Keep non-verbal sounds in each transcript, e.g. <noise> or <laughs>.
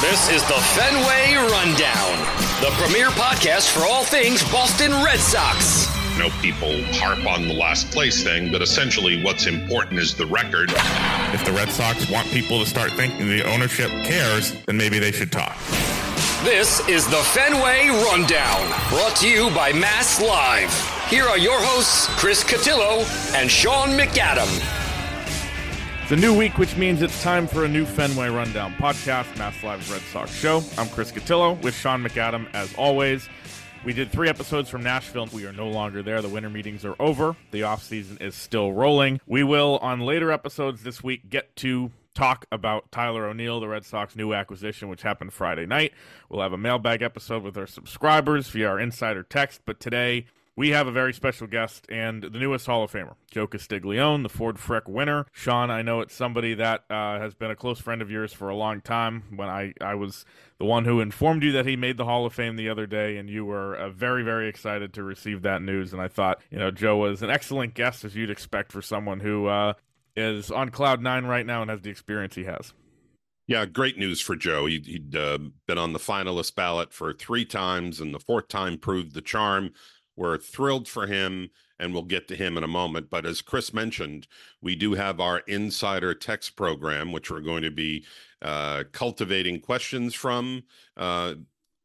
This is the Fenway Rundown, the premier podcast for all things Boston Red Sox. I know people harp on the last place thing, but essentially what's important is the record. If the Red Sox want people to start thinking the ownership cares, then maybe they should talk. This is the Fenway Rundown, brought to you by Mass Live. Here are your hosts, Chris Cotillo and Sean McAdam. It's a new week, which means it's time for a new Fenway Rundown podcast, Mass Live's Red Sox show. I'm Chris Cotillo with Sean McAdam, as always. We did three episodes from Nashville. We are no longer there. The winter meetings are over. The offseason is still rolling. We will, on later episodes this week, get to talk about Tyler O'Neill, the Red Sox new acquisition, which happened Friday night. We'll have a mailbag episode with our subscribers via our insider text. But today, we have a very special guest and the newest Hall of Famer, Joe Castiglione, the Ford Frick winner. Sean, I know it's somebody that uh, has been a close friend of yours for a long time. When I, I was the one who informed you that he made the Hall of Fame the other day, and you were uh, very, very excited to receive that news. And I thought, you know, Joe was an excellent guest, as you'd expect for someone who uh, is on cloud nine right now and has the experience he has. Yeah, great news for Joe. He, had uh, been on the finalist ballot for three times, and the fourth time proved the charm. We're thrilled for him, and we'll get to him in a moment. But as Chris mentioned, we do have our insider text program, which we're going to be uh, cultivating questions from uh,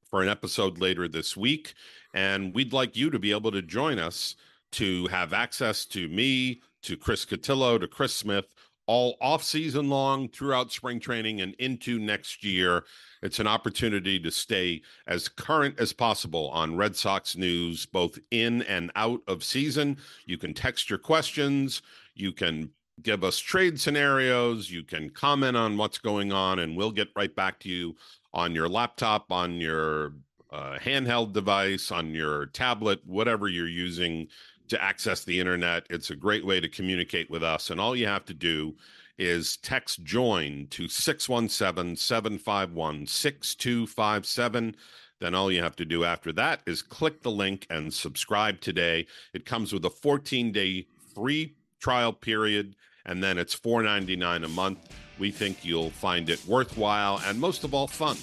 for an episode later this week. And we'd like you to be able to join us to have access to me, to Chris Cotillo, to Chris Smith, all off season long throughout spring training and into next year. It's an opportunity to stay as current as possible on Red Sox news, both in and out of season. You can text your questions. You can give us trade scenarios. You can comment on what's going on, and we'll get right back to you on your laptop, on your uh, handheld device, on your tablet, whatever you're using to access the internet. It's a great way to communicate with us. And all you have to do is text join to 617 751 6257. Then all you have to do after that is click the link and subscribe today. It comes with a 14 day free trial period, and then it's $4.99 a month. We think you'll find it worthwhile and most of all, fun.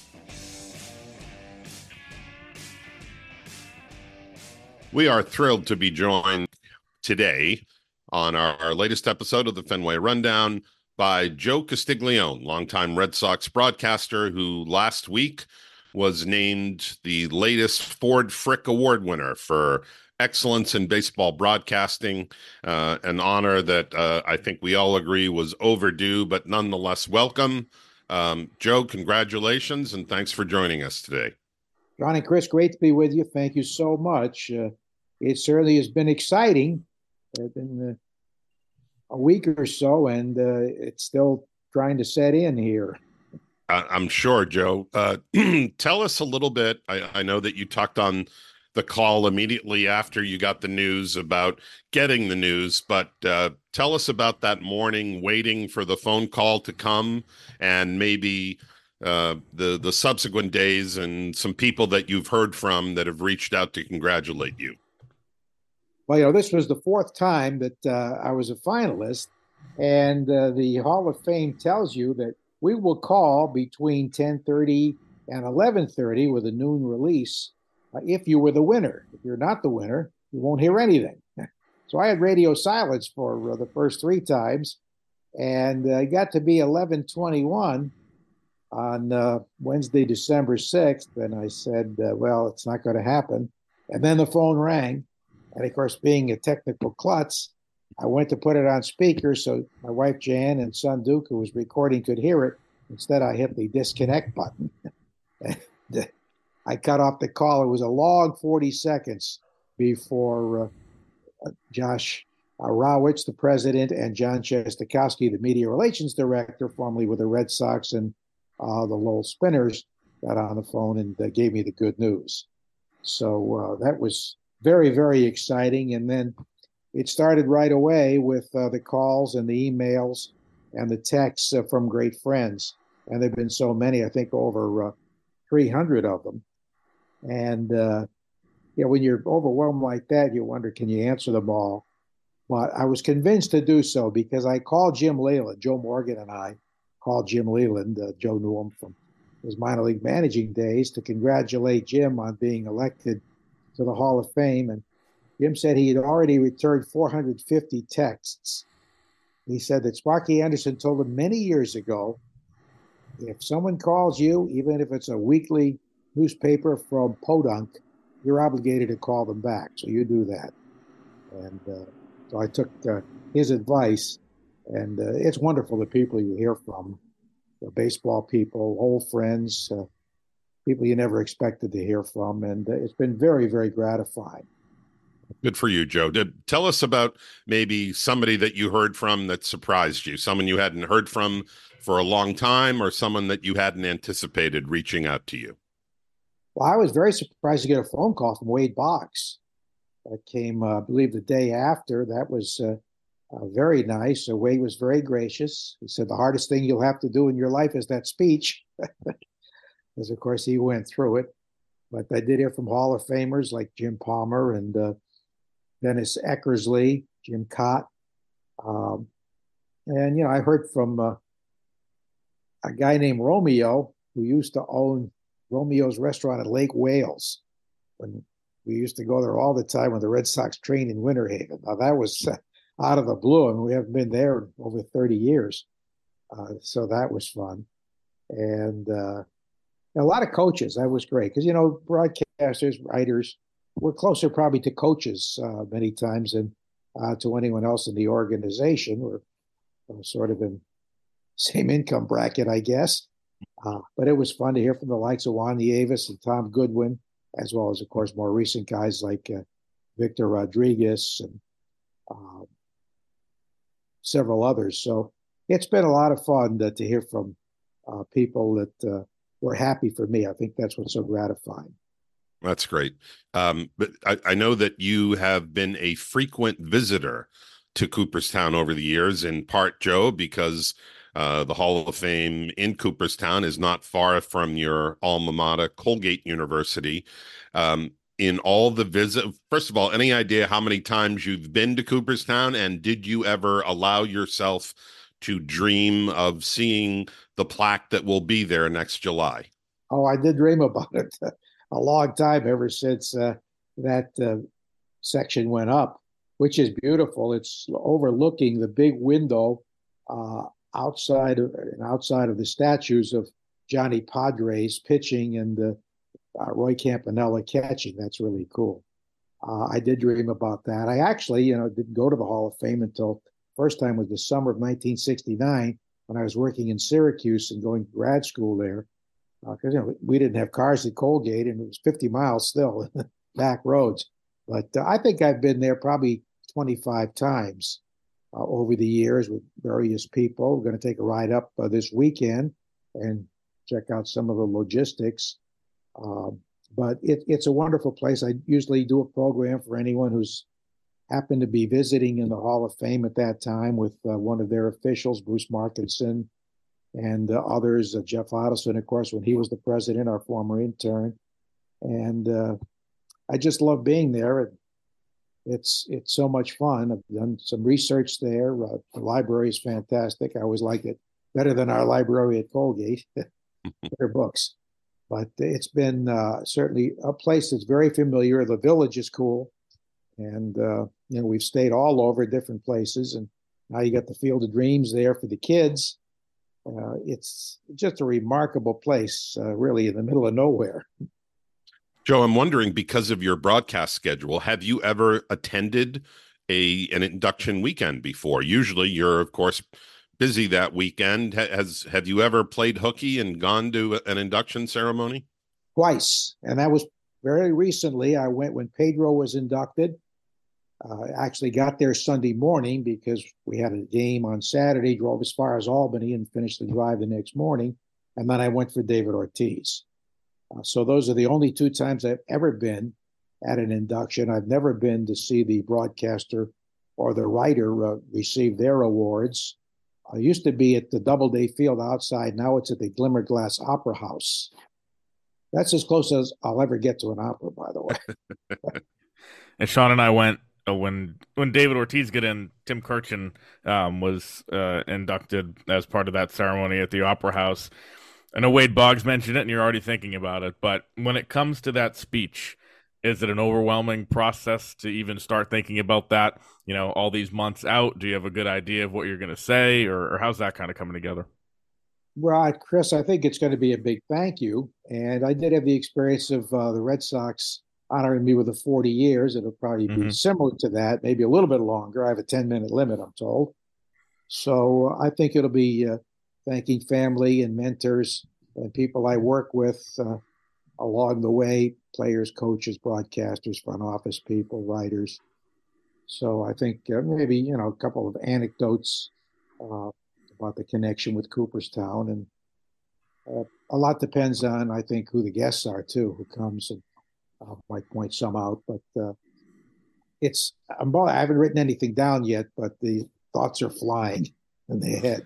We are thrilled to be joined today on our, our, latest episode of the Fenway Rundown by Joe Castiglione, longtime Red Sox broadcaster who last week was named the latest Ford Frick Award winner for excellence in baseball broadcasting, uh, an honor that uh, I think we all agree was overdue, but nonetheless welcome. Um, Joe, congratulations and thanks for joining us today. John and Chris, great to be with you. Thank you so much. Uh, it certainly has been exciting. It's been uh, a week or so, and uh, it's still trying to set in here. I'm sure, Joe. Uh, <clears throat> tell us a little bit. I, I, know that you talked on the call immediately after you got the news about getting the news, but uh, tell us about that morning waiting for the phone call to come and maybe uh, the the subsequent days and some people that you've heard from that have reached out to congratulate you. Well, you know, this was the fourth time that uh, I was a finalist, and uh, the Hall of Fame tells you that we will call between 10:30 and 11:30 with a noon release uh, if you were the winner. If you're not the winner, you won't hear anything. <laughs> so I had radio silence for uh, the first three times, and uh, it got to be 11:21 on uh, Wednesday, December 6th, and I said, "Well, it's not going to happen." And then the phone rang and of course, being a technical klutz, I went to put it on speaker so my wife Jan and son Duke, who was recording, could hear it. Instead, I hit the disconnect button. <laughs> I cut off the call. It was a long 40 seconds before uh, uh, Josh Rawitz, the president, and John Shestakofsky, the media relations director, formerly with the Red Sox and uh, the Lowell Spinners, got on the phone and uh, gave me the good news. So uh, that was very, very exciting. And then it started right away with uh, the calls and the emails and the texts uh, from great friends. And there have been so many, I think over uh, 300 of them. And, uh, you know, when you're overwhelmed like that, you wonder, can you answer them all? But I was convinced to do so because I called Jim Leyland, Joe Morgan and I called Jim Leyland, Uh, Joe knew him from his minor league managing days to congratulate Jim on being elected to the Hall of Fame. And Jim said he had already returned 450 texts. He said that Sparky Anderson told him many years ago if someone calls you, even if it's a weekly newspaper from Podunk, you're obligated to call them back. So you do that. And uh, so I took uh, his advice, and uh, it's wonderful the people you hear from the baseball people, old friends, uh, people you never expected to hear from. And it's been very, very gratifying. Good for you, Joe. Did, tell us about maybe somebody that you heard from that surprised you, someone you hadn't heard from for a long time, or someone that you hadn't anticipated reaching out to you. Well, I was very surprised to get a phone call from Wade Boggs. That came, uh, I believe, the day after. That was uh, uh, very nice. So Wade was very gracious. He said the hardest thing you'll have to do in your life is that speech, <laughs> because of course he went through it. But I did hear from Hall of Famers like Jim Palmer and uh, Dennis Eckersley, Jim Kaat. Um, and, you know, I heard from uh, a guy named Romeo who used to own Romeo's restaurant at Lake Wales. When we used to go there all the time when the Red Sox trained in Winter Haven. Now, that was <laughs> out of the blue. I mean, we haven't been there over 30 years. Uh, so that was fun. And uh, a lot of coaches. That was great because, you know, broadcasters, writers, we're closer probably to coaches uh, many times than uh, to anyone else in the organization. We're uh, sort of in <laughs> same income bracket, I guess. Uh, but it was fun to hear from the likes of Juan Nieves and Tom Goodwin, as well as, of course, more recent guys like uh, Victor Rodriguez and uh, several others. So it's been a lot of fun to, to hear from people that were happy for me. I think that's what's so gratifying. That's great. Um, but I, I, know that you have been a frequent visitor to Cooperstown over the years, in part, Joe, because uh, the Hall of Fame in Cooperstown is not far from your alma mater, Colgate University. Um, in all the visit, first of all, any idea how many times you've been to Cooperstown, and did you ever allow yourself to dream of seeing the plaque that will be there next July? Oh, I did dream about it <laughs> a long time ever since uh, that uh, section went up, which is beautiful. It's overlooking the big window uh, outside of outside of the statues of Johnny Podres pitching and uh, Roy Campanella catching. That's really cool. Uh, I did dream about that. I actually, you know, didn't go to the Hall of Fame until first time was the summer of 1969 when I was working in Syracuse and going to grad school there because uh, you know we didn't have cars at Colgate, and it was 50 miles still <laughs> back roads. But uh, I think I've been there probably 25 times uh, over the years with various people. We're going to take a ride up uh, this weekend and check out some of the logistics. Um, but it, it's a wonderful place. I usually do a program for anyone who's happened to be visiting in the Hall of Fame at that time with uh, one of their officials, Bruce Markusen, and uh, others, uh, Jeff Idelson, of course, when he was the president, our former intern. And uh, I just love being there. It's it's so much fun. I've done some research there. Uh, the library is fantastic. I always liked it better than our library at Colgate. <laughs> Better books, but it's been uh, certainly a place that's very familiar. The village is cool, and uh, you know we've stayed all over different places, and now you got the Field of Dreams there for the kids uh, it's just a remarkable place, uh, really in the middle of nowhere. Joe, I'm wondering because of your broadcast schedule, have you ever attended a an induction weekend before? Usually, you're of course busy that weekend. Has have you ever played hooky and gone to an induction ceremony? Twice, and that was very recently. I went when Pedro was inducted uh, actually got there Sunday morning because we had a game on Saturday, drove as far as Albany and finished the drive the next morning. and then I went for David Ortiz. Uh, so those are the only two times I've ever been at an induction. I've never been to see the broadcaster or the writer uh, receive their awards. I used to be at the Doubleday Field outside. Now it's at the Glimmerglass Opera House. That's as close as I'll ever get to an opera, by the way. <laughs> and Sean and I went when when David Ortiz got in. Tim Kurkjian um, was uh, inducted as part of that ceremony at the Opera House. I know Wade Boggs mentioned it, and you're already thinking about it. But when it comes to that speech, is it an overwhelming process to even start thinking about that? You know, all these months out, do you have a good idea of what you're going to say, or, or how's that kind of coming together? Well, Chris, I think it's going to be a big thank you. And I did have the experience of uh, the Red Sox honoring me with the 40 years. It'll probably be mm-hmm. similar to that, maybe a little bit longer. I have a 10 minute limit, I'm told. So I think it'll be uh, thanking family and mentors and people I work with uh, along the way players, coaches, broadcasters, front office people, writers. So I think uh, maybe, you know, a couple of anecdotes uh, about the connection with Cooperstown. And uh, a lot depends on, I think, who the guests are, too, who comes and I might point some out. But uh, it's, I'm, I haven't written anything down yet, but the thoughts are flying in the head.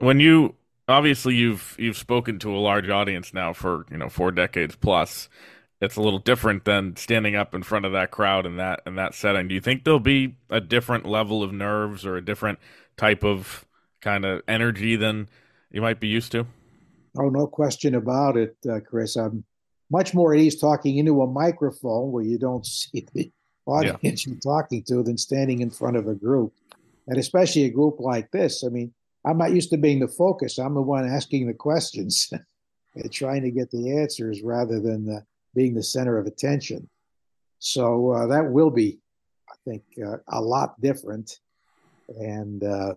When you obviously you've you've spoken to a large audience now for you know four decades plus it's a little different than standing up in front of that crowd in that in that setting do you think there'll be a different level of nerves or a different type of kind of energy than you might be used to oh no question about it uh, chris i'm much more at ease talking into a microphone where you don't <laughs> see the audience yeah. you're talking to than standing in front of a group and especially a group like this i mean I'm not used to being the focus. I'm the one asking the questions <laughs> and trying to get the answers rather than the, being the center of attention. So uh, that will be, I think, uh, a lot different. And uh,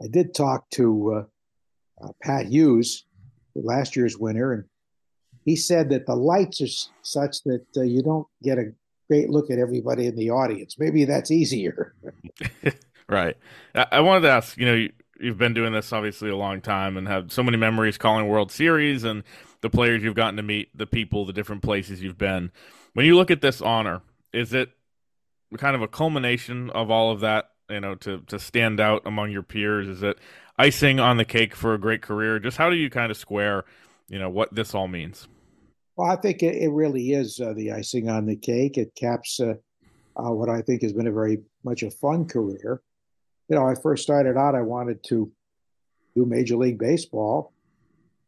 I did talk to uh, uh, Pat Hughes, last year's winner, and he said that the lights are such that uh, you don't get a great look at everybody in the audience. Maybe that's easier. <laughs> right. I wanted to ask, you know, you've been doing this obviously a long time and have so many memories calling World Series and the players you've gotten to meet, the people, the different places you've been. When you look at this honor, is it kind of a culmination of all of that, you know, to to stand out among your peers? Is it icing on the cake for a great career? Just how do you kind of square, you know, what this all means? Well, I think it, it really is uh, the icing on the cake. It caps uh, uh, what I think has been a very much a fun career you know, I first started out, I wanted to do Major League Baseball.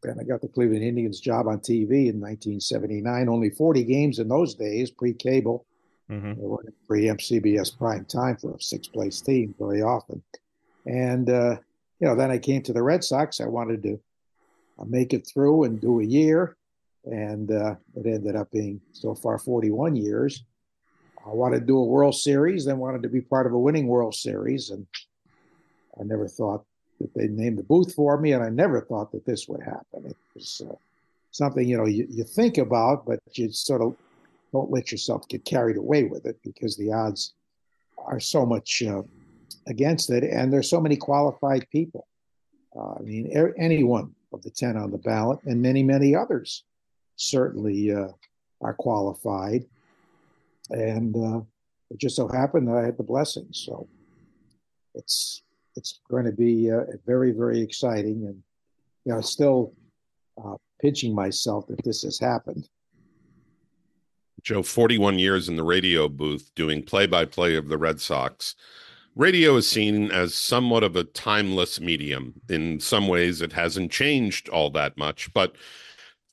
And I got the Cleveland Indians job on TV in 1979. Only 40 games in those days, pre cable. Mm-hmm. They weren't pre CBS prime time for a six place team very often. And, uh, you know, then I came to the Red Sox. I wanted to uh, make it through and do a year. And uh, it ended up being so far 41 years. I wanted to do a World Series, then wanted to be part of a winning World Series. And I never thought that they'd name the booth for me, and I never thought that this would happen. It was uh, something you know you, you think about, but you sort of don't let yourself get carried away with it because the odds are so much uh, against it, and there's so many qualified people. Uh, I mean, er- of the ten on the ballot, and many many others certainly uh, are qualified, and uh, it just so happened that I had the blessing. So it's it's going to be uh, very, very exciting. And, you know, still uh, pinching myself that this has happened. Joe, 41 years in the radio booth doing play by play of the Red Sox. Radio is seen as somewhat of a timeless medium. In some ways, it hasn't changed all that much, but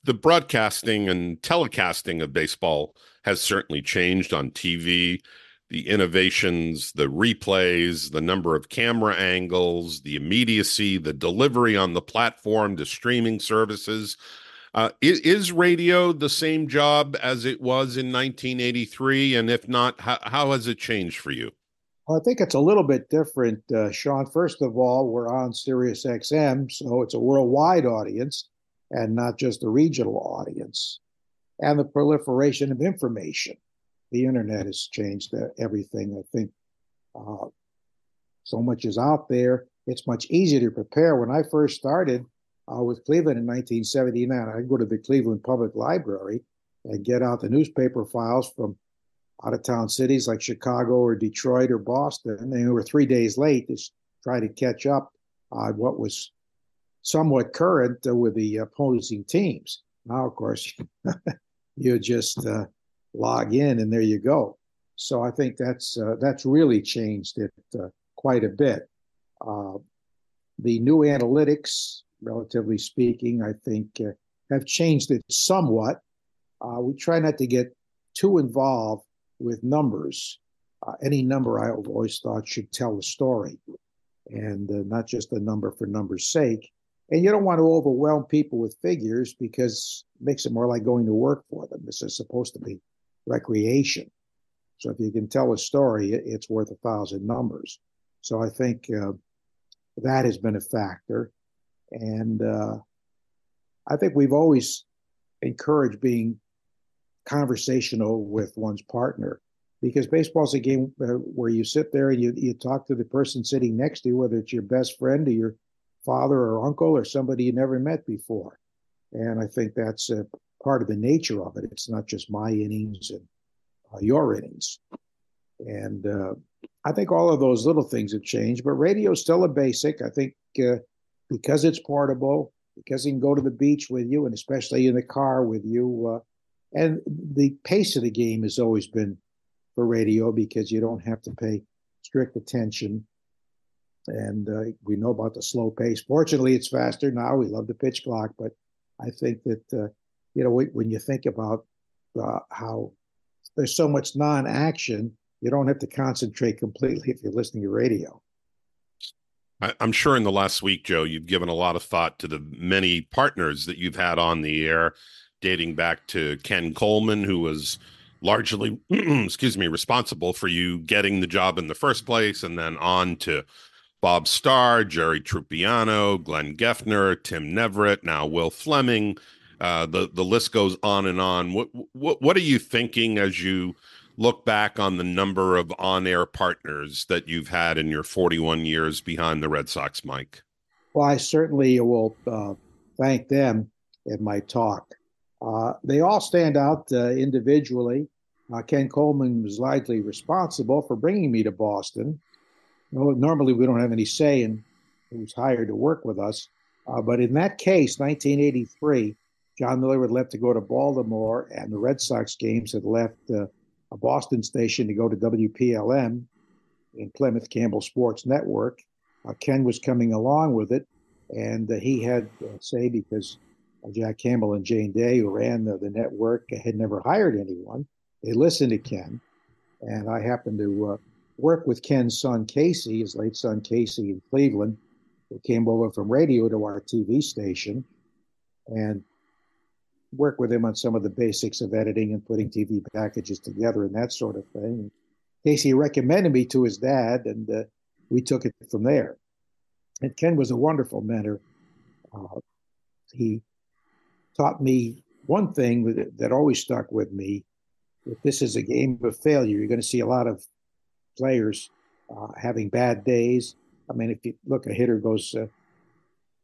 the broadcasting and telecasting of baseball has certainly changed on TV the innovations, the replays, the number of camera angles, the immediacy, the delivery on the platform to streaming services. Uh, is, is, radio the same job as it was in 1983? And if not, how, how has it changed for you? Well, I think it's a little bit different, uh, Sean. First of all, we're on Sirius XM, so it's a worldwide audience and not just a regional audience. And the proliferation of information the internet has changed everything. I think uh, so much is out there. It's much easier to prepare. When I first started, uh, with Cleveland in 1979. I'd go to the Cleveland Public Library and get out the newspaper files from out of town cities like Chicago or Detroit or Boston. And they were three days late to try to catch up on what was somewhat current uh, with the opposing teams. Now, of course, <laughs> you just uh, log in and there you go. So I think that's uh, that's really changed it uh, quite a bit. Uh, the new analytics, relatively speaking, I think uh, have changed it somewhat. we try not to get too involved with numbers. Any number I've always thought should tell a story and uh, not just a number for number's sake. And you don't want to overwhelm people with figures because it makes it more like going to work for them. This is supposed to be recreation. So if you can tell a story, it's worth a thousand numbers. So I think uh, that has been a factor. And uh, I think we've always encouraged being conversational with one's partner because baseball's a game uh, where you sit there and you, you talk to the person sitting next to you, whether it's your best friend or your father or uncle or somebody you never met before. And I think that's a part of the nature of it. It's not just my innings and uh, your innings. And uh, I think all of those little things have changed, but radio is still a basic. I think uh, because it's portable, because you can go to the beach with you, and especially in the car with you, uh, and the pace of the game has always been for radio because you don't have to pay strict attention. And uh, we know about the slow pace. Fortunately, it's faster now. We love the pitch clock, but I think that uh, you know when you think about uh, how there's so much non-action, you don't have to concentrate completely if you're listening to radio. I'm sure in the last week, Joe, you've given a lot of thought to the many partners that you've had on the air dating back to Ken Coleman, who was largely, <clears throat> excuse me, responsible for you getting the job in the first place, and then on to Bob Starr, Jerry Trupiano, Glenn Geffner, Tim Neverett, now Will Fleming. Uh, the the list goes on and on. What what what are you thinking as you look back on the number of on-air partners that you've had in your 41 years behind the Red Sox mic? Well, I certainly will uh, thank them in my talk. Uh, they all stand out uh, individually. Uh, Ken Coleman was likely responsible for bringing me to Boston. Normally, we don't have any say in who's hired to work with us. Uh, but in that case, 1983, Jon Miller left to go to Baltimore, and the Red Sox games had left uh, a Boston station to go to WPLM in Plymouth Campbell Sports Network. Ken was coming along with it, and he had say because Jack Campbell and Jane Day, who ran the, the network, had never hired anyone. They listened to Ken, and I happened to uh, work with Ken's son Casey, his late son Casey in Cleveland, who came over from radio to our TV station, and work with him on some of the basics of editing and putting TV packages together and that sort of thing. Casey recommended me to his dad, and uh, we took it from there. And Ken was a wonderful mentor. Uh, he taught me one thing that, always stuck with me. If this is a game of failure, you're going to see a lot of players uh, having bad days. I mean, if you look, a hitter goes uh,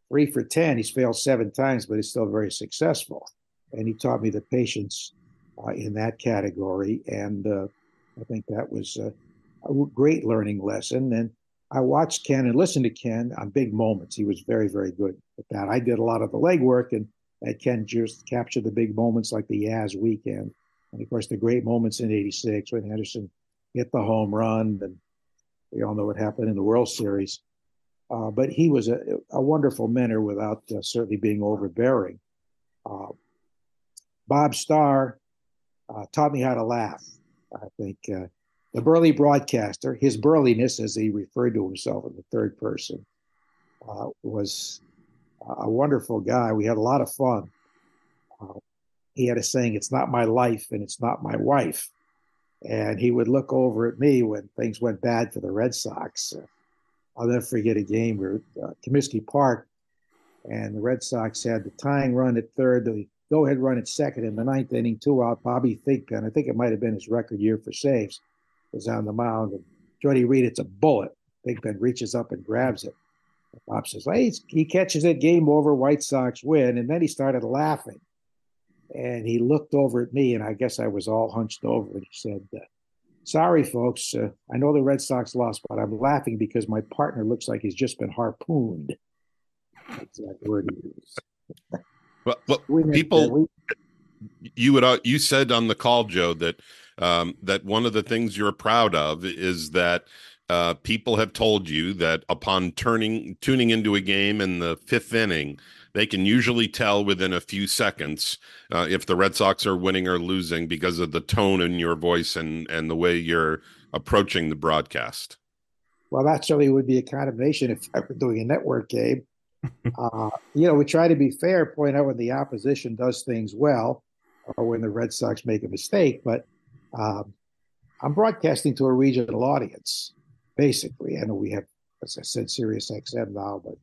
three for 10, he's failed seven times, but he's still very successful. And he taught me the patience uh, in that category. And uh, I think that was a great learning lesson. And I watched Ken and listened to Ken on big moments. He was very, very good at that. I did a lot of the legwork and can just capture the big moments like the Yaz weekend. And of course, the great moments in 86 when Henderson hit the home run. And we all know what happened in the World Series. Uh, but he was a, a wonderful mentor without uh, certainly being overbearing. Uh, Bob Starr uh, taught me how to laugh. I think uh, the burly broadcaster, his burliness, as he referred to himself in the third person, uh, was a wonderful guy. We had a lot of fun. He had a saying, "It's not my life and it's not my wife," and he would look over at me when things went bad for the Red Sox. I'll never forget a game where uh, Comiskey Park, and the Red Sox had the tying run at third, the go-ahead run at second in the ninth inning, two out. Bobby Thigpen, I think it might have been his record year for saves, was on the mound, and Reed, it's a bullet. Thigpen reaches up and grabs it Bob says, hey, he catches it, game over, White Sox win. And then he started laughing. And he looked over at me, and I guess I was all hunched over. And he said, uh, Sorry, folks. Uh, I know the Red Sox lost, but I'm laughing because my partner looks like he's just been harpooned. That's that word he used. Well, well people, you would uh, you said on the call, Joe, that um, that one of the things you're proud of is that uh, people have told you that upon turning tuning into a game in the fifth inning, they can usually tell within a few seconds uh, if the Red Sox are winning or losing because of the tone in your voice and and the way you're approaching the broadcast. Well, that certainly would be a condemnation if I were doing a network game. <laughs> uh, you know, we try to be fair, point out when the opposition does things well or when the Red Sox make a mistake, but um, I'm broadcasting to a regional audience, basically. I know we have, as I said, Sirius XM now, but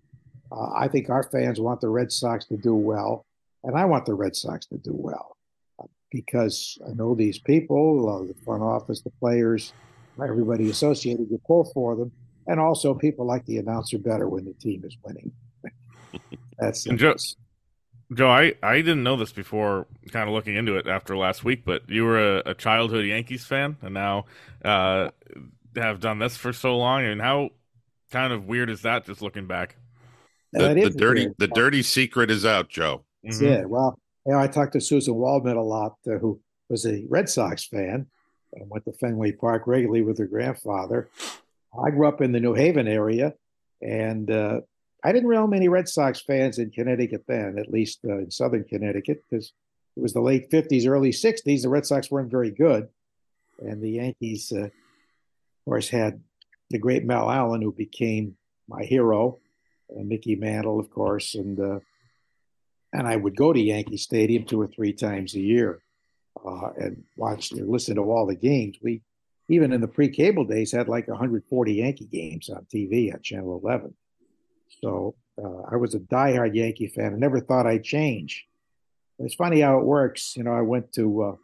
uh, I think our fans want the Red Sox to do well, and I want the Red Sox to do well uh, because I know these people, uh, the front office, the players, everybody associated, you pull for them, and also people like the announcer better when the team is winning. <laughs> That's and Joe, Joe, I, I didn't know this before kind of looking into it after last week, but you were a, a childhood Yankees fan and now uh, have done this for so long. And how kind of weird is that just looking back? The, the dirty weird. the dirty secret is out, Joe. That's mm-hmm. it. Well, you know, I talked to Suzyn Waldman a lot, uh, who was a Red Sox fan and went to Fenway Park regularly with her grandfather. I grew up in the New Haven area, and uh, I didn't know many Red Sox fans in Connecticut then, at least uh, in Southern Connecticut, because it was the late 50s, early 60s. The Red Sox weren't very good. And the Yankees, uh, of course, had the great Mel Allen, who became my hero, and Mickey Mantle, of course. And, uh, and I would go to Yankee Stadium two or three times a year uh, and watch and listen to all the games. We, even in the pre cable days, had like 140 Yankee games on TV on Channel 11 so uh, I was a diehard Yankee fan. I never thought I'd change. It's funny how it works. You know, I went to uh,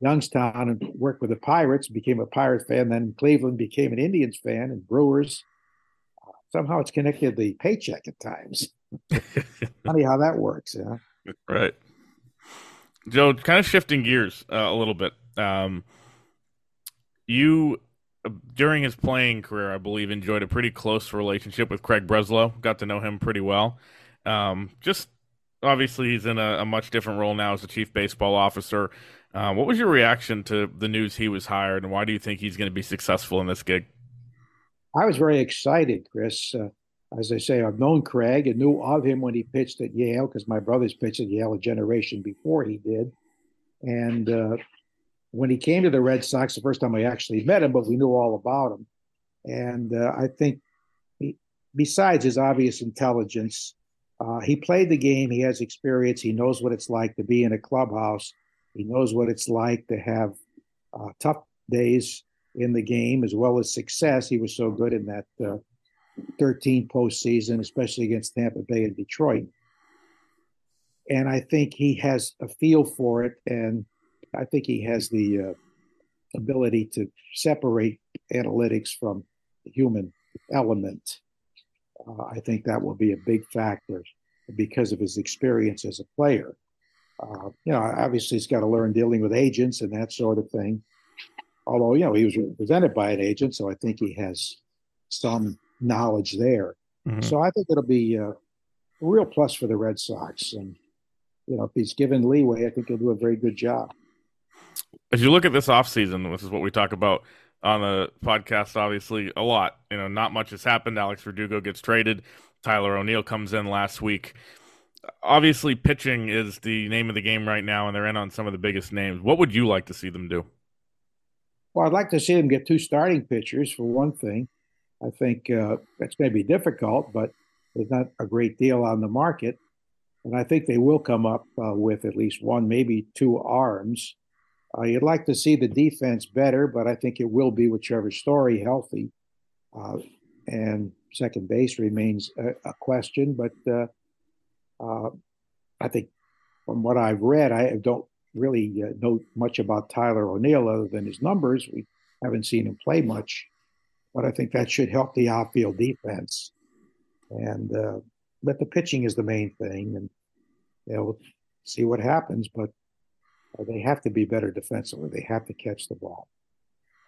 Youngstown and worked with the Pirates, became a Pirate fan. Then Cleveland became an Indians fan and Brewers. Uh, somehow it's connected to the paycheck at times. funny how that works. Yeah. <laughs> Right. Joe, kind of shifting gears uh, a little bit. Um, you during his playing career, I believe, enjoyed a pretty close relationship with Craig Breslow. Got to know him pretty well. Um, just obviously, he's in a, a, much different role now as the chief baseball officer. Uh, what was your reaction to the news he was hired, and why do you think he's going to be successful in this gig? I was very excited, Chris. Uh, as I say, I've known Craig and knew of him when he pitched at Yale because my brothers pitched at Yale a generation before he did. And uh, when he came to the Red Sox, the first time I actually met him, but we knew all about him. And uh, I think, he, besides his obvious intelligence, uh, he played the game. He has experience. He knows what it's like to be in a clubhouse. He knows what it's like to have uh, tough days in the game as well as success. He was so good in that uh, 13 postseason, especially against Tampa Bay and Detroit. And I think he has a feel for it. And I think he has the uh, ability to separate analytics from the human element. Uh, I think that will be a big factor because of his experience as a player. Uh, you know, obviously he's got to learn dealing with agents and that sort of thing. Although, you know, he was represented by an agent, so I think he has some knowledge there. Mm-hmm. So I think it'll be a real plus for the Red Sox. And, you know, if he's given leeway, I think he'll do a very good job as you look at this offseason, this is what we talk about on the podcast, obviously, a lot. You know, not much has happened. Alex Verdugo gets traded. Tyler O'Neill comes in last week. Obviously, pitching is the name of the game right now, and they're in on some of the biggest names. What would you like to see them do? Well, I'd like to see them get two starting pitchers, for one thing. I think uh, that's going to be difficult, but there's not a great deal on the market. And I think they will come up uh, with at least one, maybe two arms uh, you'd like to see the defense better, but I think it will be with Trevor Story healthy. Uh, and second base remains a, a question, but uh, uh I think from what I've read, I don't really uh, know much about Tyler O'Neill other than his numbers. We haven't seen him play much, but I think that should help the outfield defense. and uh, but the pitching is the main thing, and we'll see what happens. But they have to be better defensively. They have to catch the ball.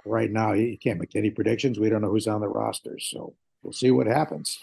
Right now, you can't make any predictions. We don't know who's on the rosters, so we'll see what happens.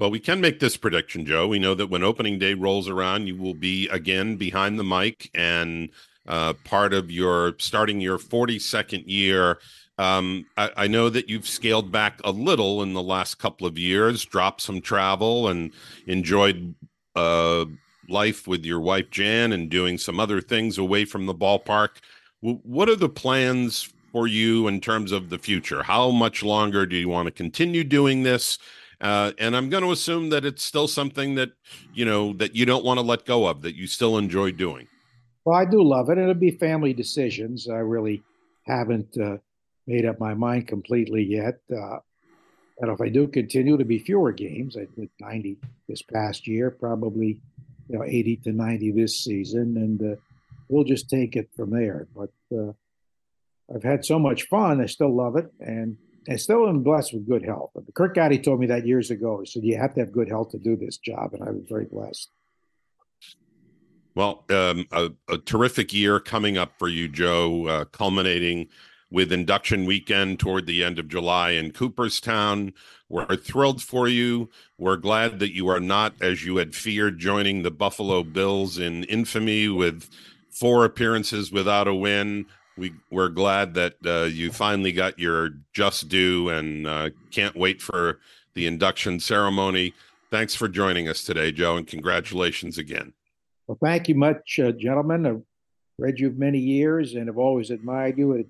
Well, we can make this prediction, Joe. We know that when opening day rolls around, you will be again behind the mic and uh, part of your starting your 42nd year. Um, I, I, know that you've scaled back a little in the last couple of years, dropped some travel, and enjoyed uh, life with your wife Jan and doing some other things away from the ballpark. W- what are the plans for you in terms of the future? How much longer do you want to continue doing this? Uh, and I'm going to assume that it's still something that you know that you don't want to let go of, that you still enjoy doing. Well, I do love it. It'll be family decisions. I really haven't uh, made up my mind completely yet. Uh, and if I do continue to be fewer games, I did 90 this past year, probably you know 80 to 90 this season, and uh, we'll just take it from there. But uh, I've had so much fun. I still love it, and I still am blessed with good health. Curt Gowdy told me that years ago. He said you have to have good health to do this job, and I was very blessed. Well, um, a, a, terrific year coming up for you, Joe, uh, culminating with induction weekend toward the end of July in Cooperstown. We're thrilled for you. We're glad that you are not, as you had feared, joining the Buffalo Bills in infamy with four appearances without a win. We, we're glad that uh, you finally got your just due and uh, can't wait for the induction ceremony. Thanks for joining us today, Joe, and congratulations again. Well, thank you much, uh, gentlemen. I've read you many years and have always admired you and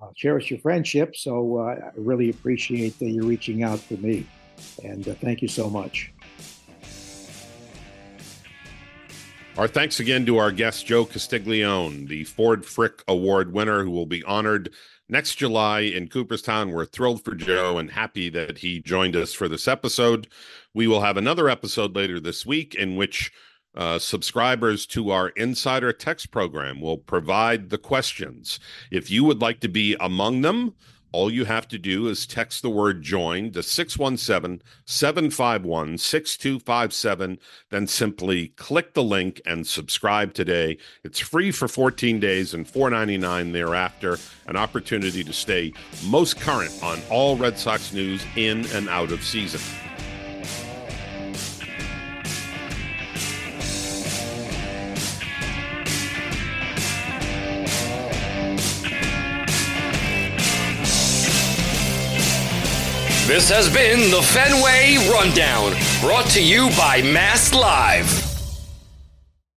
uh, cherish your friendship. So uh, I really appreciate that you're reaching out to me. And uh, thank you so much. Our thanks again to our guest, Joe Castiglione, the Ford Frick Award winner, who will be honored next July in Cooperstown. We're thrilled for Joe and happy that he joined us for this episode. We will have another episode later this week in which uh, subscribers to our insider text program will provide the questions. If you would like to be among them, all you have to do is text the word join to 617 751 6257. Then simply click the link and subscribe today. It's free for 14 days and $4.99 thereafter. An opportunity to stay most current on all Red Sox news in and out of season. This has been the Fenway Rundown, brought to you by Mass Live.